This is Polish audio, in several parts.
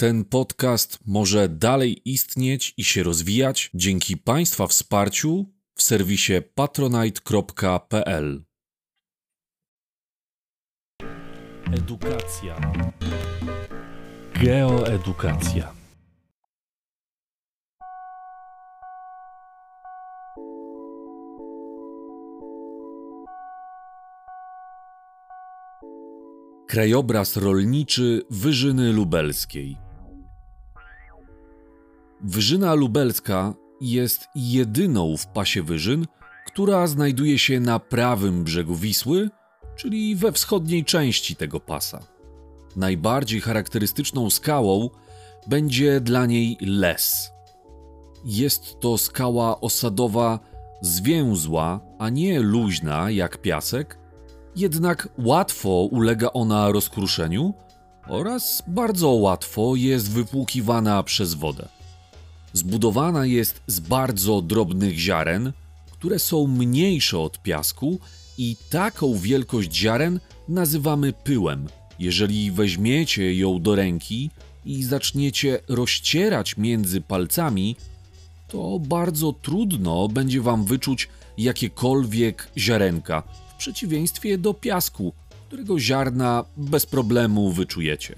Ten podcast może dalej istnieć i się rozwijać dzięki Państwa wsparciu w serwisie patronite.pl. Edukacja. Geoedukacja. Krajobraz rolniczy Wyżyny Lubelskiej. Wyżyna Lubelska jest jedyną w pasie wyżyn, która znajduje się na prawym brzegu Wisły, czyli we wschodniej części tego pasa. Najbardziej charakterystyczną skałą będzie dla niej les. Jest to skała osadowa zwięzła, a nie luźna jak piasek, jednak łatwo ulega ona rozkruszeniu oraz bardzo łatwo jest wypłukiwana przez wodę. Zbudowana jest z bardzo drobnych ziaren, które są mniejsze od piasku i taką wielkość ziaren nazywamy pyłem. Jeżeli weźmiecie ją do ręki i zaczniecie rozcierać między palcami, to bardzo trudno będzie wam wyczuć jakiekolwiek ziarenka, w przeciwieństwie do piasku, którego ziarna bez problemu wyczujecie.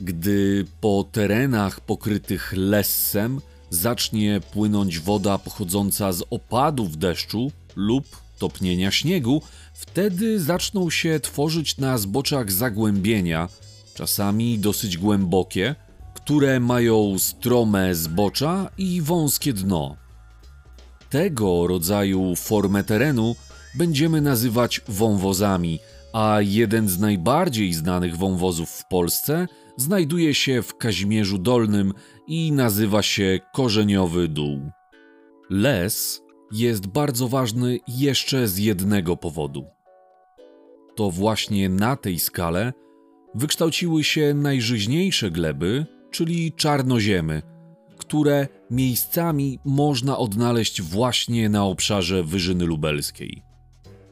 Gdy po terenach pokrytych lessem zacznie płynąć woda pochodząca z opadów deszczu lub topnienia śniegu, wtedy zaczną się tworzyć na zboczach zagłębienia, czasami dosyć głębokie, które mają strome zbocza i wąskie dno. Tego rodzaju formę terenu będziemy nazywać wąwozami, a jeden z najbardziej znanych wąwozów w Polsce znajduje się w Kazimierzu Dolnym i nazywa się Korzeniowy Dół. Les jest bardzo ważny jeszcze z jednego powodu. To właśnie na tej skale wykształciły się najżyźniejsze gleby, czyli czarnoziemy, które miejscami można odnaleźć właśnie na obszarze Wyżyny Lubelskiej.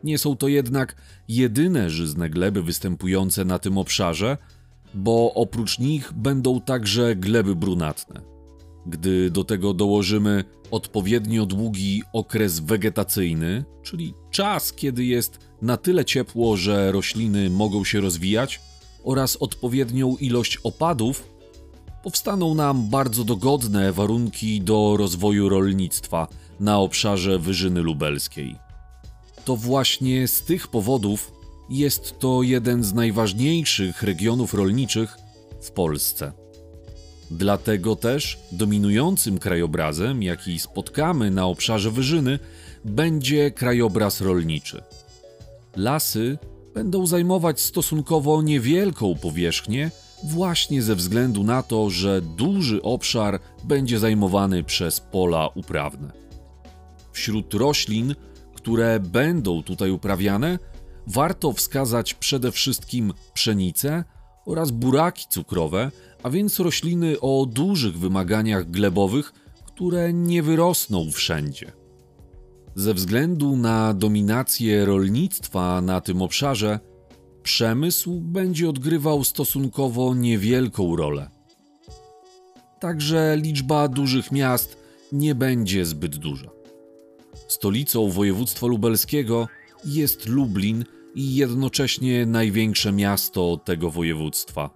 Nie są to jednak jedyne żyzne gleby występujące na tym obszarze, bo oprócz nich będą także gleby brunatne. Gdy do tego dołożymy odpowiednio długi okres wegetacyjny, czyli czas, kiedy jest na tyle ciepło, że rośliny mogą się rozwijać, oraz odpowiednią ilość opadów, powstaną nam bardzo dogodne warunki do rozwoju rolnictwa na obszarze Wyżyny Lubelskiej. To właśnie z tych powodów jest to jeden z najważniejszych regionów rolniczych w Polsce. Dlatego też dominującym krajobrazem, jaki spotkamy na obszarze Wyżyny, będzie krajobraz rolniczy. Lasy będą zajmować stosunkowo niewielką powierzchnię, właśnie ze względu na to, że duży obszar będzie zajmowany przez pola uprawne. Wśród roślin, które będą tutaj uprawiane, warto wskazać przede wszystkim pszenicę oraz buraki cukrowe, a więc rośliny o dużych wymaganiach glebowych, które nie wyrosną wszędzie. Ze względu na dominację rolnictwa na tym obszarze, przemysł będzie odgrywał stosunkowo niewielką rolę. Także liczba dużych miast nie będzie zbyt duża. Stolicą województwa lubelskiego jest Lublin i jednocześnie największe miasto tego województwa.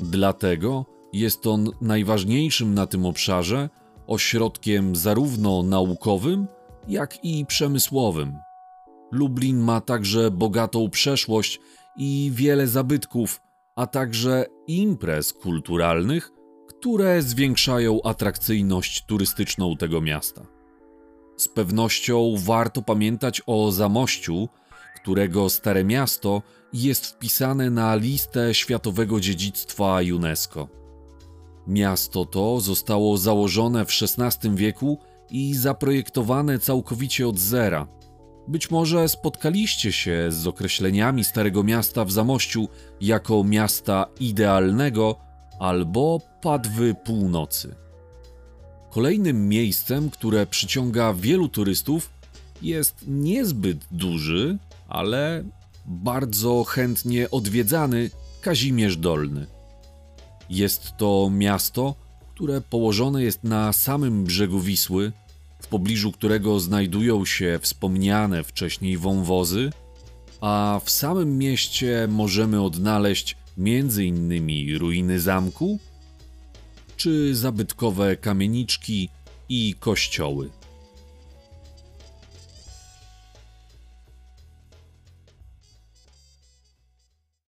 Dlatego jest on najważniejszym na tym obszarze ośrodkiem zarówno naukowym, jak i przemysłowym. Lublin ma także bogatą przeszłość i wiele zabytków, a także imprez kulturalnych, które zwiększają atrakcyjność turystyczną tego miasta. Z pewnością warto pamiętać o Zamościu, którego Stare Miasto jest wpisane na listę Światowego Dziedzictwa UNESCO. Miasto to zostało założone w XVI wieku i zaprojektowane całkowicie od zera. Być może spotkaliście się z określeniami Starego Miasta w Zamościu jako miasta idealnego albo Padwy Północy. Kolejnym miejscem, które przyciąga wielu turystów, jest niezbyt duży, ale bardzo chętnie odwiedzany Kazimierz Dolny. Jest to miasto, które położone jest na samym brzegu Wisły, w pobliżu którego znajdują się wspomniane wcześniej wąwozy, a w samym mieście możemy odnaleźć m.in. ruiny zamku czy zabytkowe kamieniczki i kościoły.